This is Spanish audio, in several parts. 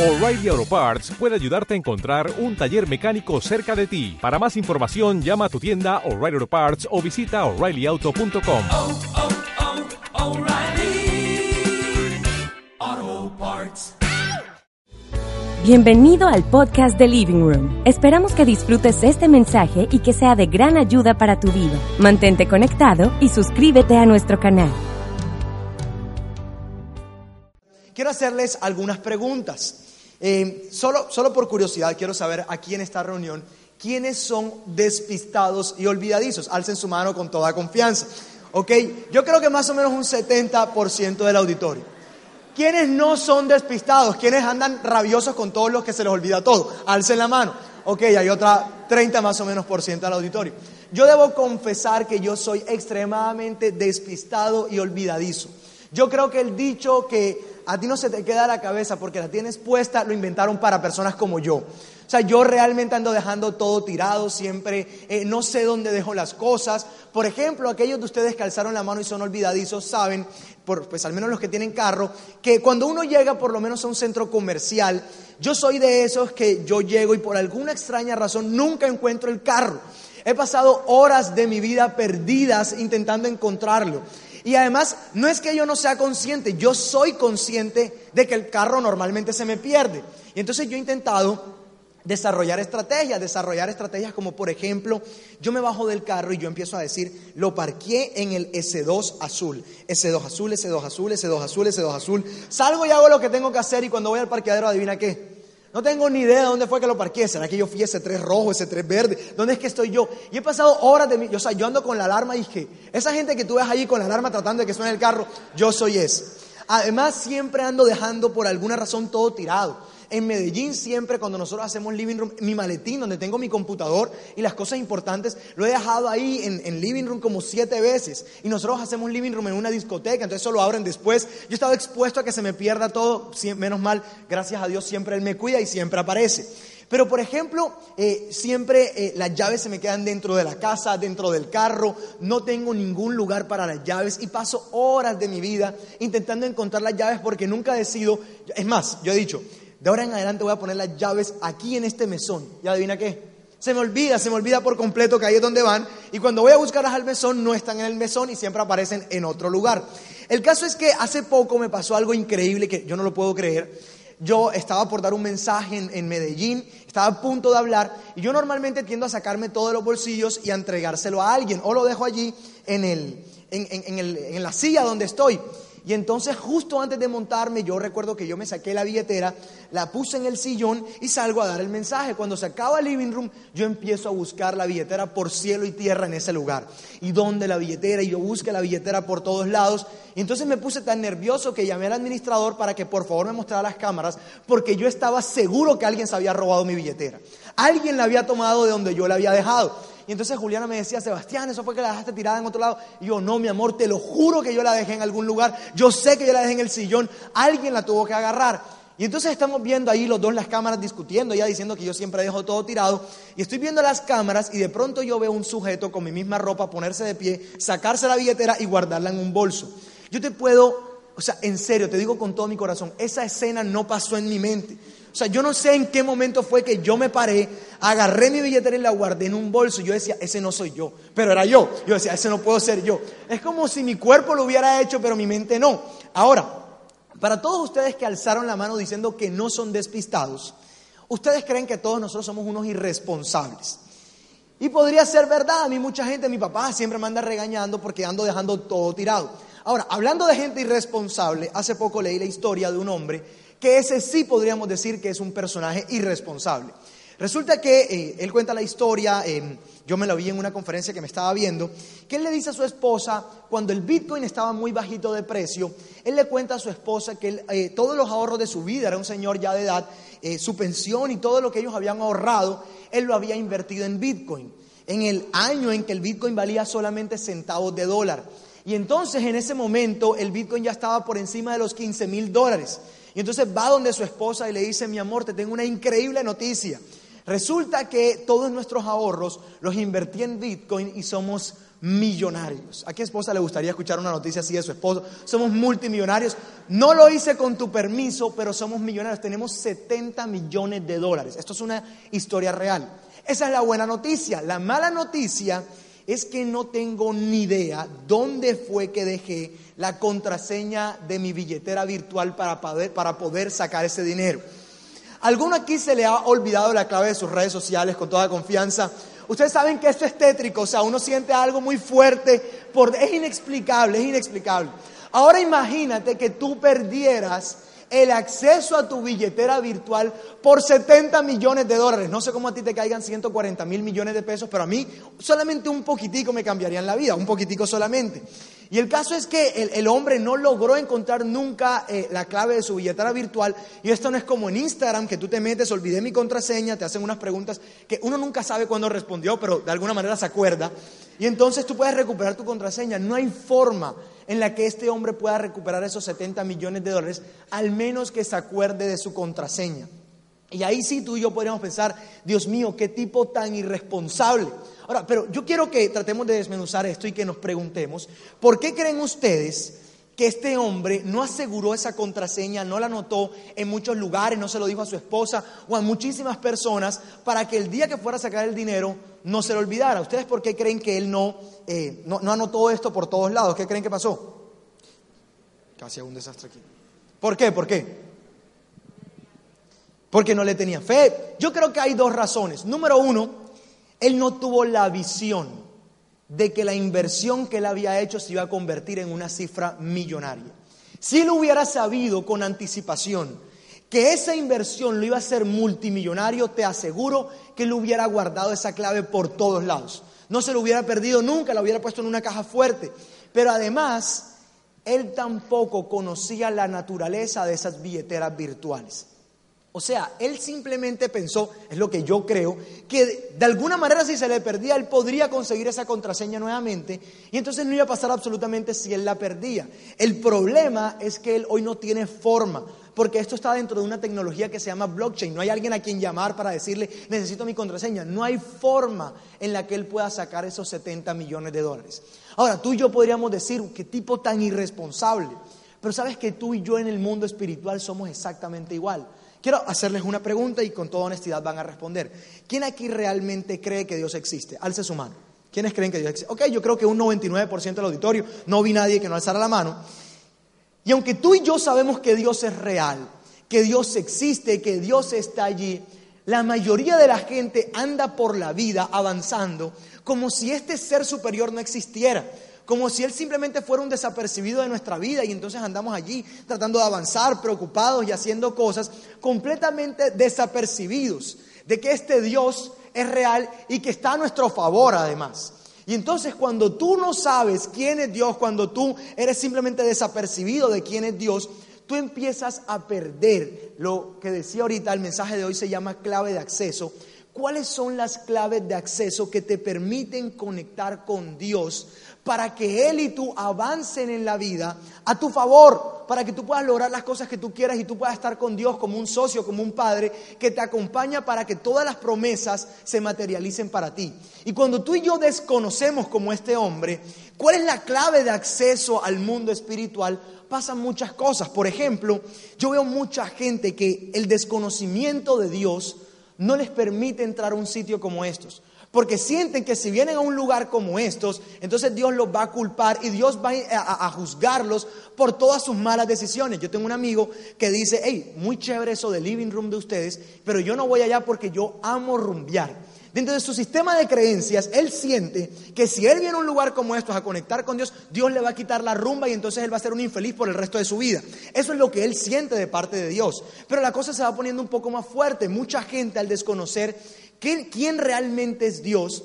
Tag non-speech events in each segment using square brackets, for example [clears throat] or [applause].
O'Reilly Auto Parts puede ayudarte a encontrar un taller mecánico cerca de ti. Para más información, llama a tu tienda O'Reilly Auto Parts o visita oreillyauto.com. oh, oh, Parts. Bienvenido al podcast de Living Room. Esperamos que disfrutes este mensaje y que sea de gran ayuda para tu vida. Mantente conectado y suscríbete a nuestro canal. Quiero hacerles algunas preguntas. Eh, solo, solo por curiosidad, quiero saber aquí en esta reunión quiénes son despistados y olvidadizos. Alcen su mano con toda confianza. ¿Ok? Yo creo que más o menos un 70% del auditorio. ¿Quiénes no son despistados? ¿Quiénes andan rabiosos con todos los que se les olvida todo? Alcen la mano. Ok, hay otra 30 más o menos por ciento del auditorio. Yo debo confesar que yo soy extremadamente despistado y olvidadizo. Yo creo que el dicho que a ti no se te queda la cabeza porque la tienes puesta, lo inventaron para personas como yo. O sea, yo realmente ando dejando todo tirado siempre, eh, no sé dónde dejo las cosas. Por ejemplo, aquellos de ustedes que alzaron la mano y son olvidadizos saben, pues al menos los que tienen carro, que cuando uno llega por lo menos a un centro comercial, yo soy de esos que yo llego y por alguna extraña razón nunca encuentro el carro. He pasado horas de mi vida perdidas intentando encontrarlo. Y además, no es que yo no sea consciente, yo soy consciente de que el carro normalmente se me pierde. Y entonces yo he intentado desarrollar estrategias, desarrollar estrategias como por ejemplo, yo me bajo del carro y yo empiezo a decir, lo parqué en el S2 azul, S2 azul, S2 azul, S2 azul, S2 azul, salgo y hago lo que tengo que hacer y cuando voy al parqueadero adivina qué. No tengo ni idea de dónde fue que lo parqué. ¿Será que yo fui ese 3 rojo, ese 3 verde? ¿Dónde es que estoy yo? Y he pasado horas de mi... O sea, yo ando con la alarma y dije, esa gente que tú ves allí con la alarma tratando de que suene el carro, yo soy ese. Además, siempre ando dejando por alguna razón todo tirado. En Medellín siempre cuando nosotros hacemos living room, mi maletín donde tengo mi computador y las cosas importantes, lo he dejado ahí en, en, living room como siete veces. Y nosotros hacemos living room en una discoteca, entonces eso lo abren después. Yo he estado expuesto a que se me pierda todo, menos mal, gracias a Dios siempre Él me cuida y siempre aparece. Pero por ejemplo, eh, siempre eh, las llaves se me quedan dentro de la casa, dentro del carro, no tengo ningún lugar para las llaves y paso horas de mi vida intentando encontrar las llaves porque nunca decido, es más, yo he dicho, de ahora en adelante voy a poner las llaves aquí en este mesón. ¿Y adivina qué? Se me olvida, se me olvida por completo que ahí es donde van. Y cuando voy a buscarlas al mesón, no están en el mesón y siempre aparecen en otro lugar. El caso es que hace poco me pasó algo increíble que yo no lo puedo creer. Yo estaba por dar un mensaje en, Medellín, estaba a punto de hablar y yo normalmente tiendo a sacarme todos los bolsillos y a entregárselo a alguien o lo dejo allí en, el, en, en, el, en la silla donde estoy. Y entonces justo antes de montarme, yo recuerdo que yo me saqué la billetera, la puse en el sillón y salgo a dar el mensaje. Cuando se acaba el living room, yo empiezo a buscar la billetera por cielo y tierra en ese lugar. ¿Y dónde la billetera? Y yo busqué la billetera por todos lados. Y entonces me puse tan nervioso que llamé al administrador para que por favor me mostrara las cámaras, porque yo estaba seguro que alguien se había robado mi billetera. Alguien la había tomado de donde yo la había dejado. Y entonces Juliana me decía, Sebastián, eso fue que la dejaste tirada en otro lado. Y yo, no, mi amor, te lo juro que yo la dejé en algún lugar. Yo sé que yo la dejé en el sillón. Alguien la tuvo que agarrar. Y entonces estamos viendo ahí los dos las cámaras discutiendo, ya diciendo que yo siempre dejo todo tirado. Y estoy viendo las cámaras y de pronto yo veo un sujeto con mi misma ropa ponerse de pie, sacarse la billetera y guardarla en un bolso. Yo te puedo, o sea, en serio, te digo con todo mi corazón, esa escena no pasó en mi mente. O sea, yo no sé en qué momento fue que yo me paré, agarré mi billetera y la guardé en un bolso. Yo decía, ese no soy yo, pero era yo. Yo decía, ese no puedo ser yo. Es como si mi cuerpo lo hubiera hecho, pero mi mente no. Ahora, para todos ustedes que alzaron la mano diciendo que no son despistados, ustedes creen que todos nosotros somos unos irresponsables. Y podría ser verdad, a mí mucha gente, mi papá siempre me anda regañando porque ando dejando todo tirado. Ahora, hablando de gente irresponsable, hace poco leí la historia de un hombre que ese sí podríamos decir que es un personaje irresponsable. Resulta que eh, él cuenta la historia, eh, yo me la vi en una conferencia que me estaba viendo, que él le dice a su esposa, cuando el Bitcoin estaba muy bajito de precio, él le cuenta a su esposa que eh, todos los ahorros de su vida, era un señor ya de edad, su pensión y todo lo que ellos habían ahorrado, él lo había invertido en Bitcoin, en el año en que el Bitcoin valía solamente centavos de dólar. Y entonces en ese momento el Bitcoin ya estaba por encima de los 15 mil dólares. Y entonces va donde su esposa y le dice, mi amor, te tengo una increíble noticia. Resulta que todos nuestros ahorros los invertí en Bitcoin y somos millonarios. ¿A qué esposa le gustaría escuchar una noticia así de su esposo? Somos multimillonarios. No lo hice con tu permiso, pero somos millonarios. Tenemos 70 millones de dólares. Esto es una historia real. Esa es la buena noticia. La mala noticia es que no tengo ni idea dónde fue que dejé la contraseña de mi billetera virtual para poder, para poder sacar ese dinero. ¿Alguno aquí se le ha olvidado la clave de sus redes sociales con toda confianza? Ustedes saben que esto es tétrico, o sea, uno siente algo muy fuerte, por, es inexplicable, es inexplicable. Ahora imagínate que tú perdieras el acceso a tu billetera virtual por 70 millones de dólares. No sé cómo a ti te caigan 140 mil millones de pesos, pero a mí solamente un poquitico me cambiarían la vida, un poquitico solamente. Y el caso es que el, el hombre no logró encontrar nunca eh, la clave de su billetera virtual. Y esto no es como en Instagram, que tú te metes, olvidé mi contraseña, te hacen unas preguntas que uno nunca sabe cuándo respondió, pero de alguna manera se acuerda. Y entonces tú puedes recuperar tu contraseña. No hay forma en la que este hombre pueda recuperar esos 70 millones de dólares, al menos que se acuerde de su contraseña. Y ahí sí tú y yo podríamos pensar, Dios mío, qué tipo tan irresponsable. Ahora, pero yo quiero que tratemos de desmenuzar esto y que nos preguntemos, ¿por qué creen ustedes que este hombre no aseguró esa contraseña, no la anotó en muchos lugares, no se lo dijo a su esposa o a muchísimas personas para que el día que fuera a sacar el dinero no se lo olvidara? ¿Ustedes por qué creen que él no, eh, no, no anotó esto por todos lados? ¿Qué creen que pasó? Casi un desastre aquí. ¿Por qué? ¿Por qué? Porque no le tenía fe. Yo creo que hay dos razones. Número uno, él no tuvo la visión de que la inversión que él había hecho se iba a convertir en una cifra millonaria. Si él hubiera sabido con anticipación que esa inversión lo iba a hacer multimillonario, te aseguro que él hubiera guardado esa clave por todos lados. No se lo hubiera perdido nunca, la hubiera puesto en una caja fuerte. Pero además, él tampoco conocía la naturaleza de esas billeteras virtuales. O sea, él simplemente pensó, es lo que yo creo, que de alguna manera si se le perdía, él podría conseguir esa contraseña nuevamente y entonces no iba a pasar absolutamente si él la perdía. El problema es que él hoy no tiene forma, porque esto está dentro de una tecnología que se llama blockchain. No hay alguien a quien llamar para decirle, necesito mi contraseña. No hay forma en la que él pueda sacar esos 70 millones de dólares. Ahora, tú y yo podríamos decir, qué tipo tan irresponsable. Pero sabes que tú y yo en el mundo espiritual somos exactamente igual. Quiero hacerles una pregunta y con toda honestidad van a responder. ¿Quién aquí realmente cree que Dios existe? Alce su mano. ¿Quiénes creen que Dios existe? Ok, yo creo que un 99% del auditorio, no vi nadie que no alzara la mano. Y aunque tú y yo sabemos que Dios es real, que Dios existe, que Dios está allí, la mayoría de la gente anda por la vida avanzando como si este ser superior no existiera como si Él simplemente fuera un desapercibido de nuestra vida y entonces andamos allí tratando de avanzar, preocupados y haciendo cosas completamente desapercibidos de que este Dios es real y que está a nuestro favor además. Y entonces cuando tú no sabes quién es Dios, cuando tú eres simplemente desapercibido de quién es Dios, tú empiezas a perder lo que decía ahorita, el mensaje de hoy se llama clave de acceso. ¿Cuáles son las claves de acceso que te permiten conectar con Dios para que Él y tú avancen en la vida a tu favor, para que tú puedas lograr las cosas que tú quieras y tú puedas estar con Dios como un socio, como un padre que te acompaña para que todas las promesas se materialicen para ti. Y cuando tú y yo desconocemos como este hombre, ¿cuál es la clave de acceso al mundo espiritual? Pasan muchas cosas. Por ejemplo, yo veo mucha gente que el desconocimiento de Dios no les permite entrar a un sitio como estos. Porque sienten que si vienen a un lugar como estos, entonces Dios los va a culpar y Dios va a, juzgarlos por todas sus malas decisiones. Yo tengo un amigo que dice, hey, muy chévere eso del living room de ustedes, pero yo no voy allá porque yo amo rumbear. Dentro de su sistema de creencias, él siente que si él viene a un lugar como estos a conectar con Dios, Dios le va a quitar la rumba y entonces él va a ser un infeliz por el resto de su vida. Eso es lo que él siente de parte de Dios. Pero la cosa se va poniendo un poco más fuerte. Mucha gente al desconocer ¿Quién realmente es Dios?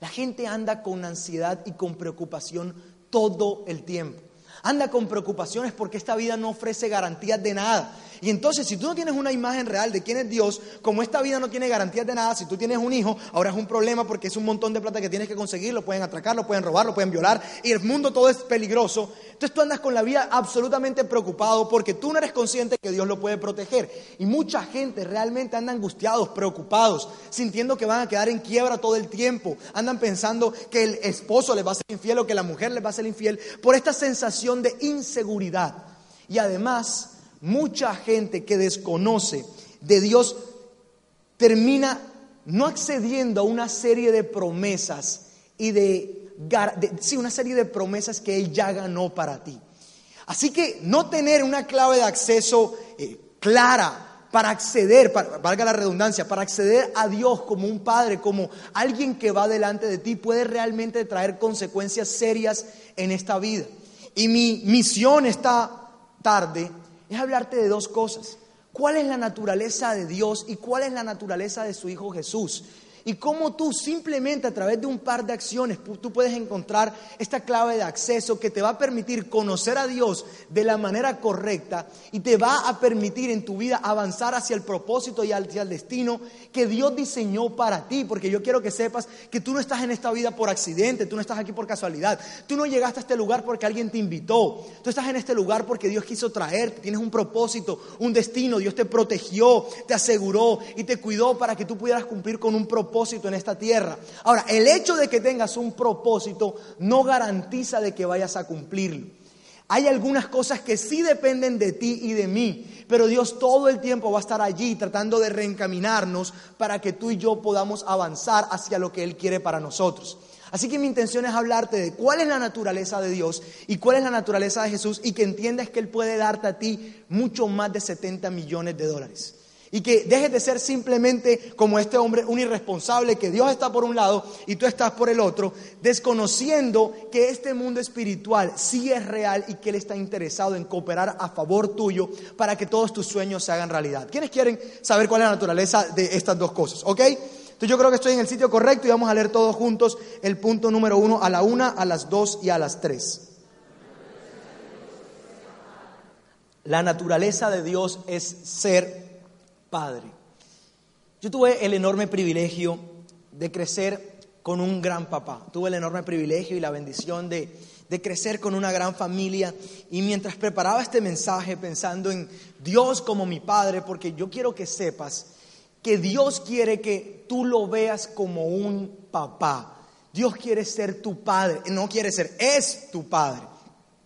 La gente anda con ansiedad y con preocupación todo el tiempo. Anda con preocupaciones porque esta vida no ofrece garantías de nada. Y entonces, si tú no tienes una imagen real de quién es Dios, como esta vida no tiene garantías de nada, si tú tienes un hijo, ahora es un problema porque es un montón de plata que tienes que conseguir, lo pueden atracar, lo pueden robar, lo pueden violar, y el mundo todo es peligroso. Entonces tú andas con la vida absolutamente preocupado porque tú no eres consciente que Dios lo puede proteger. Y mucha gente realmente anda angustiados, preocupados, sintiendo que van a quedar en quiebra todo el tiempo. Andan pensando que el esposo les va a ser infiel o que la mujer les va a ser infiel por esta sensación de inseguridad. Y además, mucha gente que desconoce de Dios termina no accediendo a una serie de promesas y de, sí, una serie de promesas que Él ya ganó para ti. Así que no tener una clave de acceso eh, clara para acceder, para- valga la redundancia, para acceder a Dios como un padre, como alguien que va delante de ti, puede realmente traer consecuencias serias en esta vida. Y mi misión esta tarde es hablarte de dos cosas. ¿Cuál es la naturaleza de Dios y cuál es la naturaleza de su Hijo Jesús? Y cómo tú simplemente a través de un par de acciones tú puedes encontrar esta clave de acceso que te va a permitir conocer a Dios de la manera correcta y te va a permitir en tu vida avanzar hacia el propósito y hacia el destino que Dios diseñó para ti. Porque yo quiero que sepas que tú no estás en esta vida por accidente, tú no estás aquí por casualidad, tú no llegaste a este lugar porque alguien te invitó, tú estás en este lugar porque Dios quiso traerte, tienes un propósito, un destino, Dios te protegió, te aseguró y te cuidó para que tú pudieras cumplir con un propósito en esta tierra. Ahora, el hecho de que tengas un propósito no garantiza de que vayas a cumplirlo. Hay algunas cosas que sí dependen de ti y de mí, pero Dios todo el tiempo va a estar allí tratando de reencaminarnos para que tú y yo podamos avanzar hacia lo que Él quiere para nosotros. Así que mi intención es hablarte de cuál es la naturaleza de Dios y cuál es la naturaleza de Jesús y que entiendas que Él puede darte a ti mucho más de 70 millones de dólares. Y que dejes de ser simplemente como este hombre, un irresponsable, que Dios está por un lado y tú estás por el otro, desconociendo que este mundo espiritual sí es real y que Él está interesado en cooperar a favor tuyo para que todos tus sueños se hagan realidad. ¿Quiénes quieren saber cuál es la naturaleza de estas dos cosas? ¿Ok? Entonces yo creo que estoy en el sitio correcto y vamos a leer todos juntos el punto número uno a la una, a las dos y a las tres. La naturaleza de Dios es ser padre. Yo tuve el enorme privilegio de crecer con un gran papá. Tuve el enorme privilegio y la bendición de, de crecer con una gran familia. Y mientras preparaba este mensaje pensando en Dios como mi padre, porque yo quiero que sepas que Dios quiere que tú lo veas como un papá. Dios quiere ser tu padre, no quiere ser, es tu padre.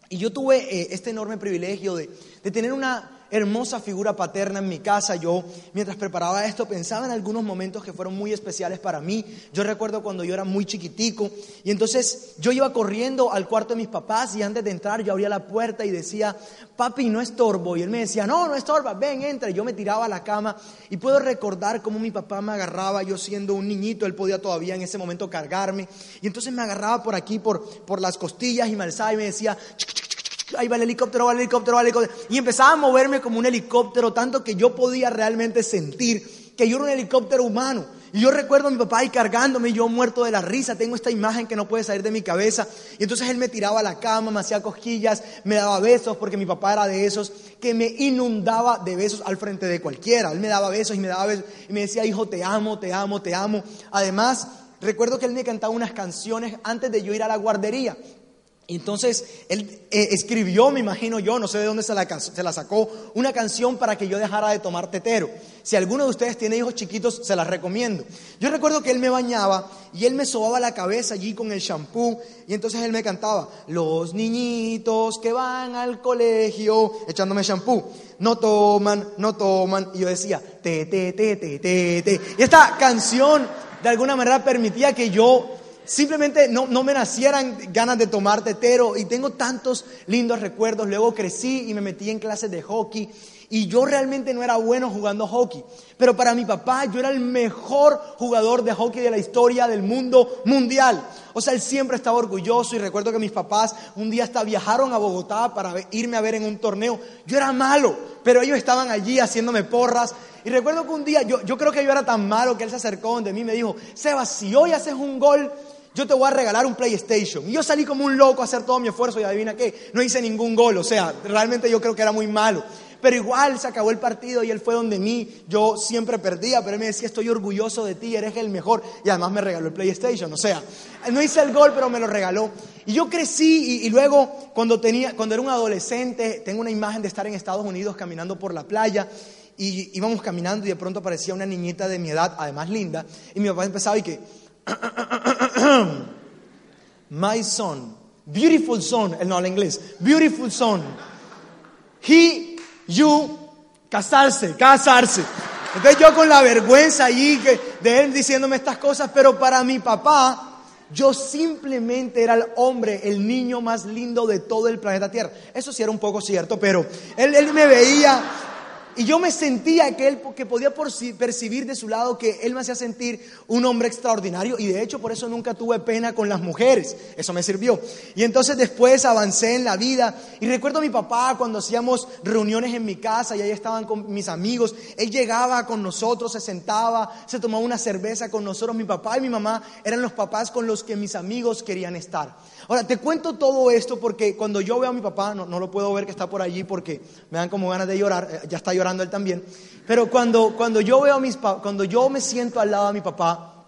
Y yo tuve eh, este enorme privilegio de, de tener una hermosa figura paterna en mi casa. Yo, mientras preparaba esto, pensaba en algunos momentos que fueron muy especiales para mí. Yo recuerdo cuando yo era muy chiquitico y entonces yo iba corriendo al cuarto de mis papás y antes de entrar yo abría la puerta y decía, papi, no estorbo. Y él me decía, no, no estorba, ven, entra. Y yo me tiraba a la cama y puedo recordar cómo mi papá me agarraba, yo siendo un niñito, él podía todavía en ese momento cargarme. Y entonces me agarraba por aquí, por, por las costillas y me alzaba y me decía, "Chic, ahí va el helicóptero, va el helicóptero, va el helicóptero. Y empezaba a moverme como un helicóptero, tanto que yo podía realmente sentir que yo era un helicóptero humano. Y yo recuerdo a mi papá ahí cargándome, y yo muerto de la risa, tengo esta imagen que no puede salir de mi cabeza. Y entonces él me tiraba a la cama, me hacía cosquillas, me daba besos, porque mi papá era de esos que me inundaba de besos al frente de cualquiera. Él me daba besos y me daba besos y me decía, hijo, te amo, te amo, te amo. Además, recuerdo que él me cantaba unas canciones antes de yo ir a la guardería. Entonces él eh, escribió, me imagino yo, no sé de dónde se la, se la sacó, una canción para que yo dejara de tomar tetero. Si alguno de ustedes tiene hijos chiquitos, se las recomiendo. Yo recuerdo que él me bañaba y él me sobaba la cabeza allí con el shampoo y entonces él me cantaba, los niñitos que van al colegio, echándome shampoo, no toman, no toman. Y yo decía, te, te, te, te, te, te. Y esta canción de alguna manera permitía que yo simplemente no, no me nacieran ganas de tomar tetero y tengo tantos lindos recuerdos. Luego crecí y me metí en clases de hockey y yo realmente no era bueno jugando hockey, pero para mi papá yo era el mejor jugador de hockey de la historia del mundo mundial. O sea, él siempre estaba orgulloso y recuerdo que mis papás un día hasta viajaron a Bogotá para irme a ver en un torneo. Yo era malo, pero ellos estaban allí haciéndome porras. Y recuerdo que un día, yo, yo creo que yo era tan malo que él se acercó donde mí y me dijo, Sebas, si hoy haces un gol, yo te voy a regalar un PlayStation. Y yo salí como un loco a hacer todo mi esfuerzo y adivina qué, no hice ningún gol. O sea, realmente yo creo que era muy malo. Pero igual se acabó el partido y él fue donde mí. Yo siempre perdía, pero él me decía, estoy orgulloso de ti, eres el mejor. Y además me regaló el PlayStation. O sea, no hice el gol, pero me lo regaló. Y yo crecí y, y luego cuando, tenía, cuando era un adolescente, tengo una imagen de estar en Estados Unidos caminando por la playa. Y íbamos caminando y de pronto aparecía una niñita de mi edad, además linda. Y mi papá empezaba y que... [clears throat] My son, beautiful son, no, en inglés, beautiful son. He, you, casarse, casarse. Entonces yo con la vergüenza allí de él diciéndome estas cosas, pero para mi papá, yo simplemente era el hombre, el niño más lindo de todo el planeta Tierra. Eso sí era un poco cierto, pero él, él me veía y yo me sentía que él que podía percibir de su lado que él me hacía sentir un hombre extraordinario y de hecho por eso nunca tuve pena con las mujeres. Eso me sirvió. Y entonces después avancé en la vida y recuerdo a mi papá cuando hacíamos reuniones en mi casa y ahí estaban con mis amigos. Él llegaba con nosotros, se sentaba, se tomaba una cerveza con nosotros. Mi papá y mi mamá eran los papás con los que mis amigos querían estar. Ahora, te cuento todo esto porque cuando yo veo a mi papá, no, lo puedo ver que está por allí porque me dan como ganas de llorar, eh, ya está llorando él también, pero cuando, cuando, yo veo a mis, cuando yo me siento al lado de mi papá,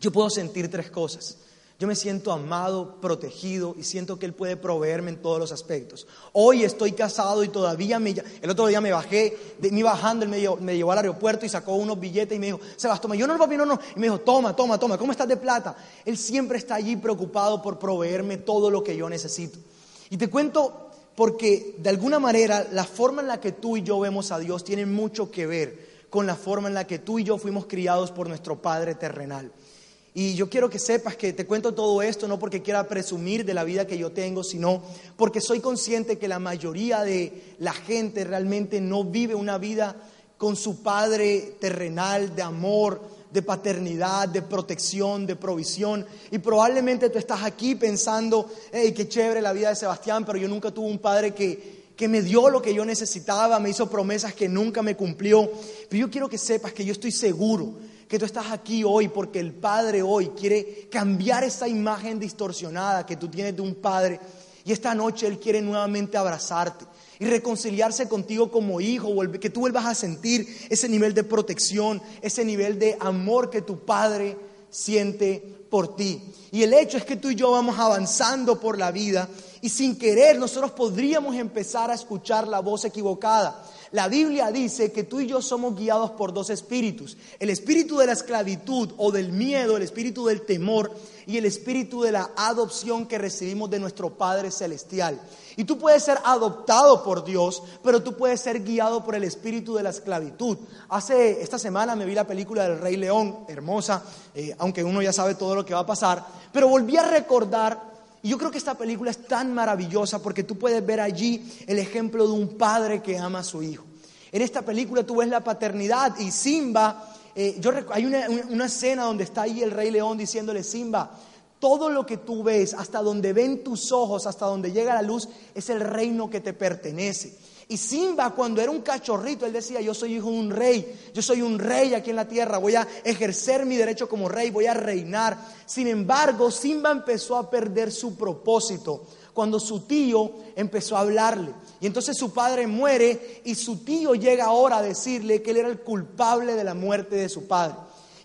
yo puedo sentir tres cosas. Yo me siento amado, protegido y siento que Él puede proveerme en todos los aspectos. Hoy estoy casado y todavía me... El otro día me bajé, de, me bajando, Él me llevó, al aeropuerto y sacó unos billetes y me dijo, Sebastián, yo no, papi, no, no. Y me dijo, toma, toma, toma, ¿cómo estás de plata? Él siempre está allí preocupado por proveerme todo lo que yo necesito. Y te cuento porque de alguna manera la forma en la que tú y yo vemos a Dios tiene mucho que ver con la forma en la que tú y yo fuimos criados por nuestro Padre terrenal. Y yo quiero que sepas que te cuento todo esto no porque quiera presumir de la vida que yo tengo, sino porque soy consciente que la mayoría de la gente realmente no vive una vida con su padre terrenal de amor, de paternidad, de protección, de provisión. Y probablemente tú estás aquí pensando, hey, qué chévere la vida de Sebastián, pero yo nunca tuve un padre que, que me dio lo que yo necesitaba, me hizo promesas que nunca me cumplió. Pero yo quiero que sepas que yo estoy seguro que tú estás aquí hoy porque el Padre hoy quiere cambiar esa imagen distorsionada que tú tienes de un Padre. Y esta noche Él quiere nuevamente abrazarte y reconciliarse contigo como hijo, que tú vuelvas a sentir ese nivel de protección, ese nivel de amor que tu Padre siente por ti. Y el hecho es que tú y yo vamos avanzando por la vida y sin querer nosotros podríamos empezar a escuchar la voz equivocada. La Biblia dice que tú y yo somos guiados por dos espíritus. El espíritu de la esclavitud o del miedo, el espíritu del temor y el espíritu de la adopción que recibimos de nuestro Padre Celestial. Y tú puedes ser adoptado por Dios, pero tú puedes ser guiado por el espíritu de la esclavitud. Hace esta semana me vi la película del Rey León, hermosa, eh, aunque uno ya sabe todo lo que va a pasar, pero volví a recordar y yo creo que esta película es tan maravillosa porque tú puedes ver allí el ejemplo de un padre que ama a su hijo. En esta película tú ves la paternidad y Simba, eh, yo, hay una, una escena donde está ahí el rey león diciéndole, Simba, todo lo que tú ves, hasta donde ven tus ojos, hasta donde llega la luz, es el reino que te pertenece. Y Simba, cuando era un cachorrito, él decía, yo soy hijo de un rey, yo soy un rey aquí en la tierra, voy a ejercer mi derecho como rey, voy a reinar. Sin embargo, Simba empezó a perder su propósito cuando su tío empezó a hablarle. Y entonces su padre muere y su tío llega ahora a decirle que él era el culpable de la muerte de su padre.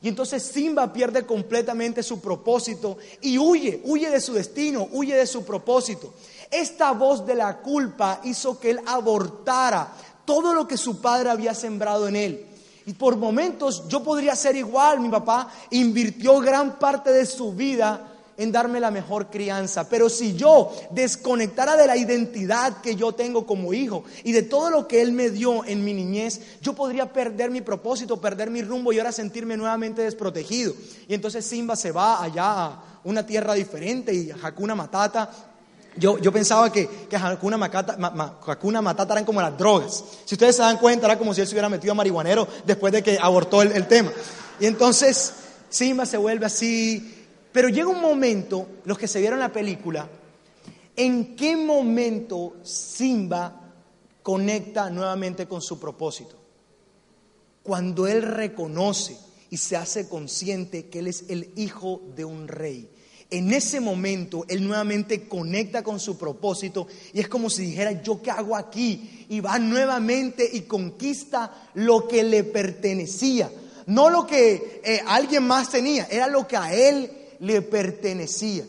Y entonces Simba pierde completamente su propósito y huye, huye de su destino, huye de su propósito. Esta voz de la culpa hizo que él abortara todo lo que su padre había sembrado en él. Y por momentos yo podría ser igual, mi papá invirtió gran parte de su vida en darme la mejor crianza. Pero si yo desconectara de la identidad que yo tengo como hijo y de todo lo que Él me dio en mi niñez, yo podría perder mi propósito, perder mi rumbo y ahora sentirme nuevamente desprotegido. Y entonces Simba se va allá a una tierra diferente y Hakuna Matata yo, pensaba que, que Hakuna, Matata eran como las drogas. Si ustedes se dan cuenta, era como si él se hubiera metido a marihuanero después de que abortó el tema. Y entonces Simba se vuelve así. Pero llega un momento, los que se vieron la película, ¿en qué momento Simba conecta nuevamente con su propósito? Cuando él reconoce y se hace consciente que él es el hijo de un rey en ese momento él nuevamente conecta con su propósito y es como si dijera, yo qué hago aquí? Y va nuevamente y conquista lo que le pertenecía. No lo que eh, alguien más tenía, era lo que a él le pertenecía.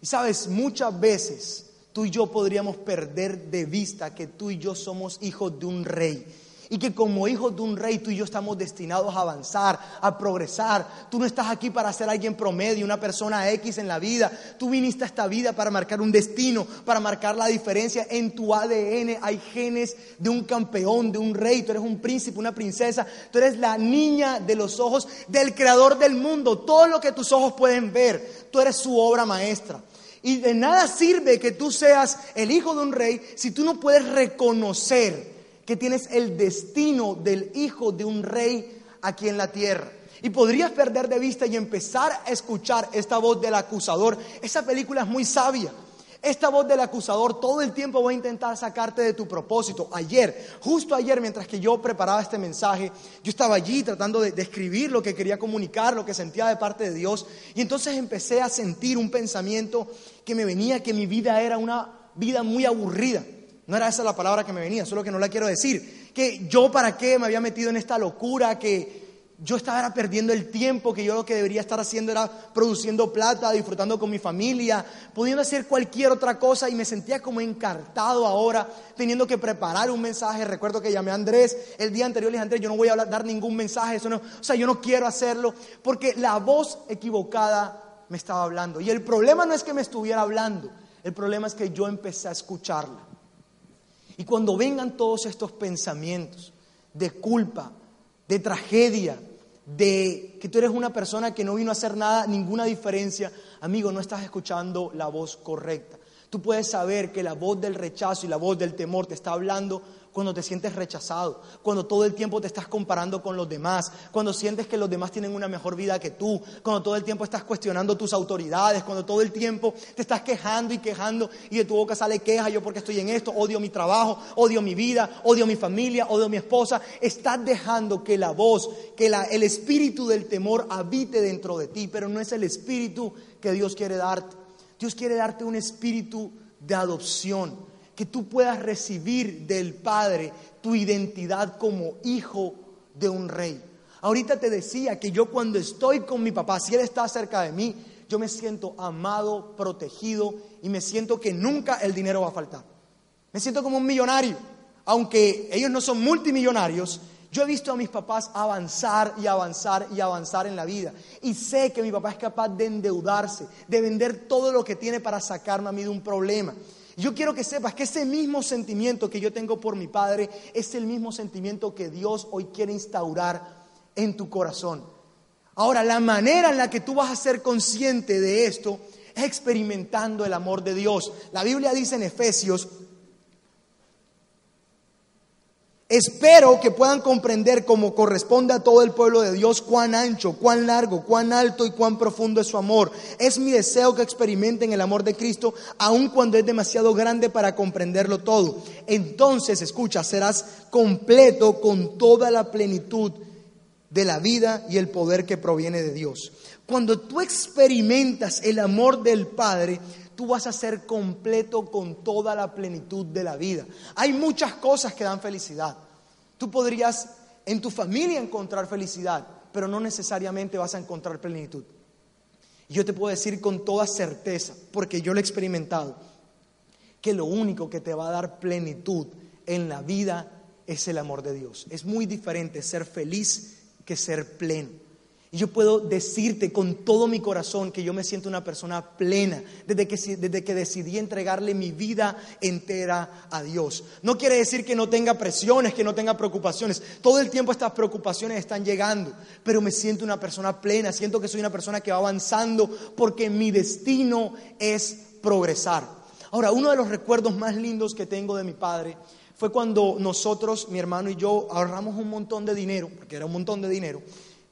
Y sabes, muchas veces tú y yo podríamos perder de vista que tú y yo somos hijos de un rey. Y que como hijos de un rey tú y yo estamos destinados a avanzar, a progresar. Tú no estás aquí para ser alguien promedio, una persona X en la vida. Tú viniste a esta vida para marcar un destino, para marcar la diferencia. En tu ADN hay genes de un campeón, de un rey. Tú eres un príncipe, una princesa. Tú eres la niña de los ojos del creador del mundo. Todo lo que tus ojos pueden ver, tú eres su obra maestra. Y de nada sirve que tú seas el hijo de un rey si tú no puedes reconocer que tienes el destino del hijo de un rey aquí en la tierra. Y podrías perder de vista y empezar a escuchar esta voz del acusador. Esa película es muy sabia. Esta voz del acusador todo el tiempo va a intentar sacarte de tu propósito. Ayer, justo ayer, mientras que yo preparaba este mensaje, yo estaba allí tratando de, de escribir lo que quería comunicar, lo que sentía de parte de Dios. Y entonces empecé a sentir un pensamiento que me venía, que mi vida era una vida muy aburrida. No era esa la palabra que me venía, solo que no la quiero decir. Que yo para qué me había metido en esta locura, que yo estaba perdiendo el tiempo, que yo lo que debería estar haciendo era produciendo plata, disfrutando con mi familia, pudiendo hacer cualquier otra cosa y me sentía como encartado ahora, teniendo que preparar un mensaje. Recuerdo que llamé a Andrés el día anterior le dije, Andrés, yo no voy a dar ningún mensaje, eso no, o sea, yo no quiero hacerlo, porque la voz equivocada me estaba hablando. Y el problema no es que me estuviera hablando, el problema es que yo empecé a escucharla. Y cuando vengan todos estos pensamientos de culpa, de tragedia, de que tú eres una persona que no vino a hacer nada, ninguna diferencia, amigo, no estás escuchando la voz correcta. Tú puedes saber que la voz del rechazo y la voz del temor te está hablando cuando te sientes rechazado, cuando todo el tiempo te estás comparando con los demás, cuando sientes que los demás tienen una mejor vida que tú, cuando todo el tiempo estás cuestionando tus autoridades, cuando todo el tiempo te estás quejando y quejando y de tu boca sale queja, yo porque estoy en esto, odio mi trabajo, odio mi vida, odio mi familia, odio mi esposa, estás dejando que la voz, que la- el espíritu del temor habite dentro de ti, pero no es el espíritu que Dios quiere darte. Dios quiere darte un espíritu de adopción, que tú puedas recibir del Padre tu identidad como hijo de un rey. Ahorita te decía que yo cuando estoy con mi papá, si Él está cerca de mí, yo me siento amado, protegido y me siento que nunca el dinero va a faltar. Me siento como un millonario. Aunque ellos no son multimillonarios, yo he visto a mis papás avanzar y avanzar y avanzar en la vida. Y sé que mi papá es capaz de endeudarse, de vender todo lo que tiene para sacarme a mí de un problema. Yo quiero que sepas que ese mismo sentimiento que yo tengo por mi padre es el mismo sentimiento que Dios hoy quiere instaurar en tu corazón. Ahora, la manera en la que tú vas a ser consciente de esto es experimentando el amor de Dios. La Biblia dice en Efesios Espero que puedan comprender como corresponde a todo el pueblo de Dios cuán ancho, cuán largo, cuán alto y cuán profundo es su amor. Es mi deseo que experimenten el amor de Cristo aun cuando es demasiado grande para comprenderlo todo. Entonces, escucha, serás completo con toda la plenitud de la vida y el poder que proviene de Dios. Cuando tú experimentas el amor del Padre, tú vas a ser completo con toda la plenitud de la vida. Hay muchas cosas que dan felicidad. Tú podrías en tu familia encontrar felicidad, pero no necesariamente vas a encontrar plenitud. Y yo te puedo decir con toda certeza, porque yo lo he experimentado, que lo único que te va a dar plenitud en la vida es el amor de Dios. Es muy diferente ser feliz que ser pleno. Y yo puedo decirte con todo mi corazón que yo me siento una persona plena desde que, desde que decidí entregarle mi vida entera a Dios. No quiere decir que no tenga presiones, que no tenga preocupaciones. Todo el tiempo estas preocupaciones están llegando, pero me siento una persona plena, siento que soy una persona que va avanzando porque mi destino es progresar. Ahora, uno de los recuerdos más lindos que tengo de mi padre fue cuando nosotros, mi hermano y yo, ahorramos un montón de dinero, porque era un montón de dinero,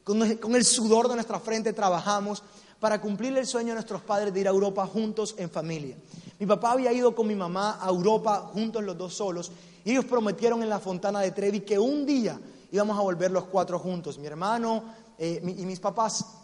con, el sudor de nuestra frente trabajamos para cumplir el sueño de nuestros padres de ir a Europa juntos en familia. Mi papá había ido con mi mamá a Europa juntos los dos solos y ellos prometieron en la Fontana de Trevi que un día íbamos a volver los cuatro juntos, mi hermano eh, y mis papás.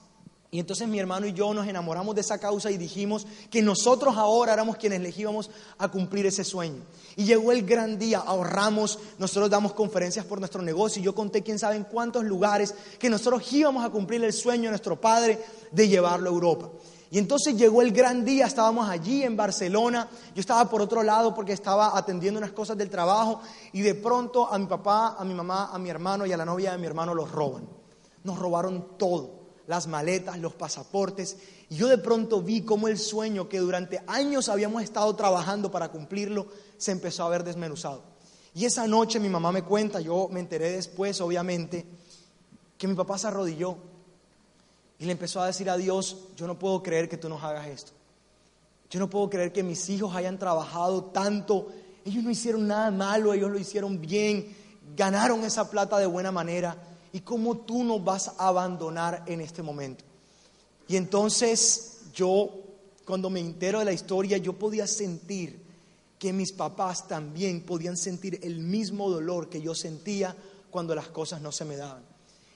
Y entonces mi hermano y yo nos enamoramos de esa causa y dijimos que nosotros ahora éramos quienes les íbamos a cumplir ese sueño. Y llegó el gran día, ahorramos, nosotros damos conferencias por nuestro negocio y yo conté quién sabe en cuántos lugares que nosotros íbamos a cumplir el sueño de nuestro padre de llevarlo a Europa. Y entonces llegó el gran día, estábamos allí en Barcelona, yo estaba por otro lado porque estaba atendiendo unas cosas del trabajo y de pronto a mi papá, a mi mamá, a mi hermano y a la novia de mi hermano los roban. Nos robaron todo las maletas, los pasaportes. Y yo de pronto vi cómo el sueño que durante años habíamos estado trabajando para cumplirlo se empezó a ver desmenuzado. Y esa noche mi mamá me cuenta, yo me enteré después, obviamente, que mi papá se arrodilló y le empezó a decir a Dios, yo no puedo creer que tú nos hagas esto. Yo no puedo creer que mis hijos hayan trabajado tanto. Ellos no hicieron nada malo, ellos lo hicieron bien, ganaron esa plata de buena manera y cómo tú nos vas a abandonar en este momento. Y entonces yo, cuando me entero de la historia, yo podía sentir que mis papás también podían sentir el mismo dolor que yo sentía cuando las cosas no se me daban.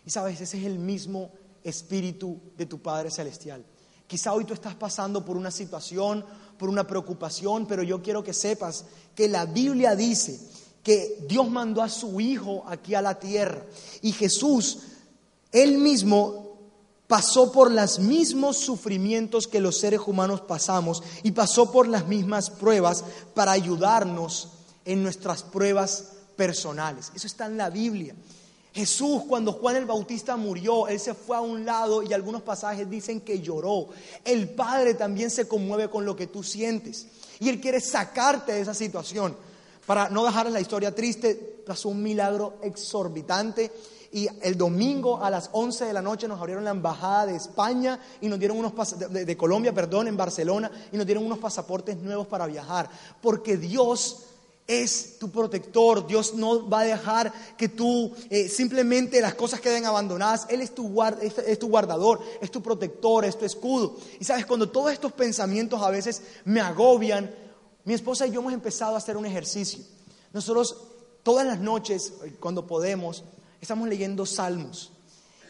Y sabes, ese es el mismo espíritu de tu Padre Celestial. Quizá hoy tú estás pasando por una situación, por una preocupación, pero yo quiero que sepas que la Biblia dice que Dios mandó a su Hijo aquí a la tierra. Y Jesús, él mismo, pasó por los mismos sufrimientos que los seres humanos pasamos y pasó por las mismas pruebas para ayudarnos en nuestras pruebas personales. Eso está en la Biblia. Jesús, cuando Juan el Bautista murió, él se fue a un lado y algunos pasajes dicen que lloró. El Padre también se conmueve con lo que tú sientes y él quiere sacarte de esa situación. Para no dejar la historia triste, pasó un milagro exorbitante y el domingo a las 11 de la noche nos abrieron la embajada de España y nos dieron unos de, de Colombia, perdón, en Barcelona y nos dieron unos pasaportes nuevos para viajar, porque Dios es tu protector. Dios no va a dejar que tú eh, simplemente las cosas queden abandonadas. Él es tu, guard, es, es tu guardador, es tu protector, es tu escudo. Y sabes, cuando todos estos pensamientos a veces me agobian, mi esposa y yo hemos empezado a hacer un ejercicio. Nosotros todas las noches, cuando podemos, estamos leyendo salmos.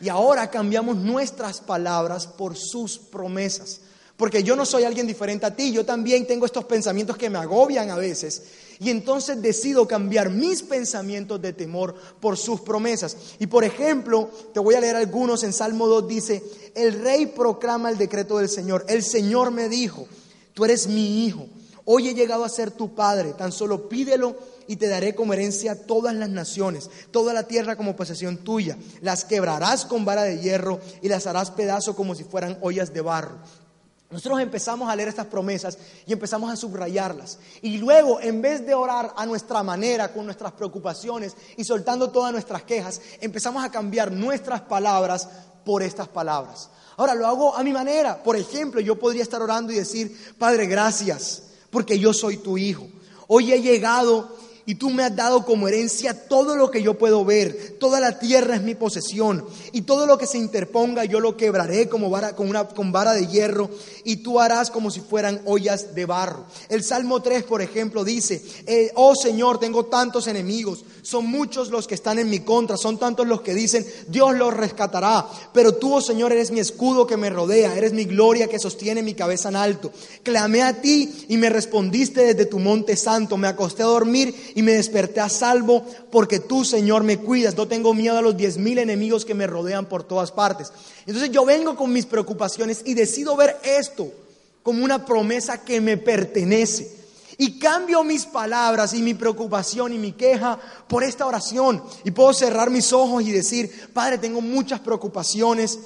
Y ahora cambiamos nuestras palabras por sus promesas. Porque yo no soy alguien diferente a ti, yo también tengo estos pensamientos que me agobian a veces. Y entonces decido cambiar mis pensamientos de temor por sus promesas. Y por ejemplo, te voy a leer algunos, en Salmo 2 dice, el rey proclama el decreto del Señor. El Señor me dijo, tú eres mi hijo, hoy he llegado a ser tu padre, tan solo pídelo y te daré como herencia todas las naciones, toda la tierra como posesión tuya. Las quebrarás con vara de hierro y las harás pedazo como si fueran ollas de barro. Nosotros empezamos a leer estas promesas y empezamos a subrayarlas. Y luego, en vez de orar a nuestra manera, con nuestras preocupaciones y soltando todas nuestras quejas, empezamos a cambiar nuestras palabras por estas palabras. Ahora lo hago a mi manera. Por ejemplo, yo podría estar orando y decir, Padre, gracias, porque yo soy tu hijo. Hoy he llegado y tú me has dado como herencia todo lo que yo puedo ver. Toda la tierra es mi posesión y todo lo que se interponga yo lo quebraré como vara, con, una, con vara de hierro y tú harás como si fueran ollas de barro. El Salmo 3, por ejemplo, dice, eh, oh Señor, tengo tantos enemigos, son muchos los que están en mi contra, son tantos los que dicen, Dios los rescatará, pero tú, oh Señor, eres mi escudo que me rodea, eres mi gloria que sostiene mi cabeza en alto. Clamé a ti y me respondiste desde tu monte santo, me acosté a dormir y me desperté a salvo porque tú, Señor, me cuidas. No tengo miedo a los diez mil enemigos que me rodean por todas partes. Entonces yo vengo con mis preocupaciones y decido ver esto como una promesa que me pertenece. Y cambio mis palabras y mi preocupación y mi queja por esta oración. Y puedo cerrar mis ojos y decir, Padre, tengo muchas preocupaciones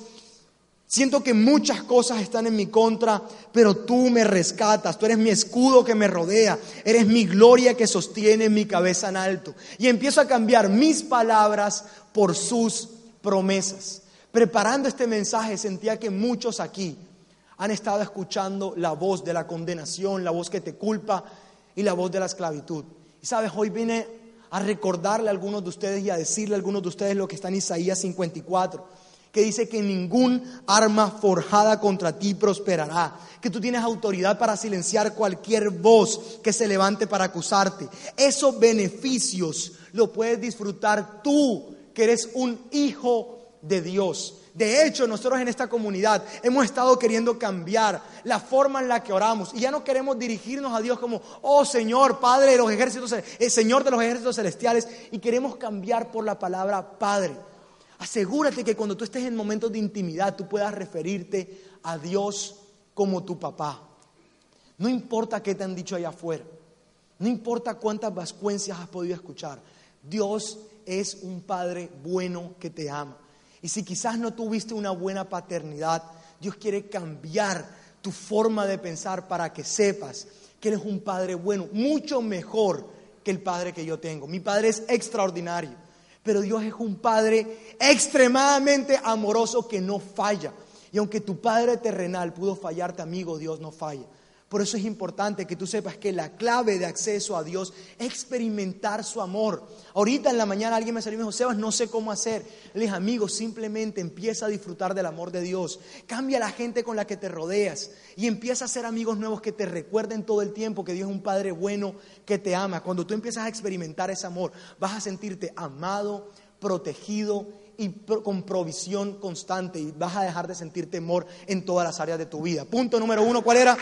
Siento que muchas cosas están en mi contra, pero tú me rescatas, tú eres mi escudo que me rodea, eres mi gloria que sostiene mi cabeza en alto. Y empiezo a cambiar mis palabras por sus promesas. Preparando este mensaje sentía que muchos aquí han estado escuchando la voz de la condenación, la voz que te culpa y la voz de la esclavitud. Y sabes, hoy vine a recordarle a algunos de ustedes y a decirle a algunos de ustedes lo que está en Isaías 54 que dice que ningún arma forjada contra ti prosperará, que tú tienes autoridad para silenciar cualquier voz que se levante para acusarte. Esos beneficios lo puedes disfrutar tú, que eres un hijo de Dios. De hecho, nosotros en esta comunidad hemos estado queriendo cambiar la forma en la que oramos y ya no queremos dirigirnos a Dios como, oh Señor, Padre de los ejércitos, eh, Señor de los ejércitos celestiales, y queremos cambiar por la palabra Padre. Asegúrate que cuando tú estés en momentos de intimidad tú puedas referirte a Dios como tu papá. No importa qué te han dicho allá afuera, no importa cuántas vascuencias has podido escuchar, Dios es un Padre bueno que te ama. Y si quizás no tuviste una buena paternidad, Dios quiere cambiar tu forma de pensar para que sepas que eres un Padre bueno, mucho mejor que el Padre que yo tengo. Mi Padre es extraordinario, pero Dios es un Padre extremadamente amoroso que no falla. Y aunque tu Padre terrenal pudo fallarte, amigo, Dios no falla. Por eso es importante que tú sepas que la clave de acceso a Dios es experimentar su amor. Ahorita en la mañana alguien me salió y me dijo, Sebas, no sé cómo hacer. Le dije, amigo, simplemente empieza a disfrutar del amor de Dios. Cambia la gente con la que te rodeas y empieza a ser amigos nuevos que te recuerden todo el tiempo que Dios es un Padre bueno que te ama. Cuando tú empiezas a experimentar ese amor, vas a sentirte amado, protegido y con provisión constante y vas a dejar de sentir temor en todas las áreas de tu vida. Punto número uno, ¿cuál era?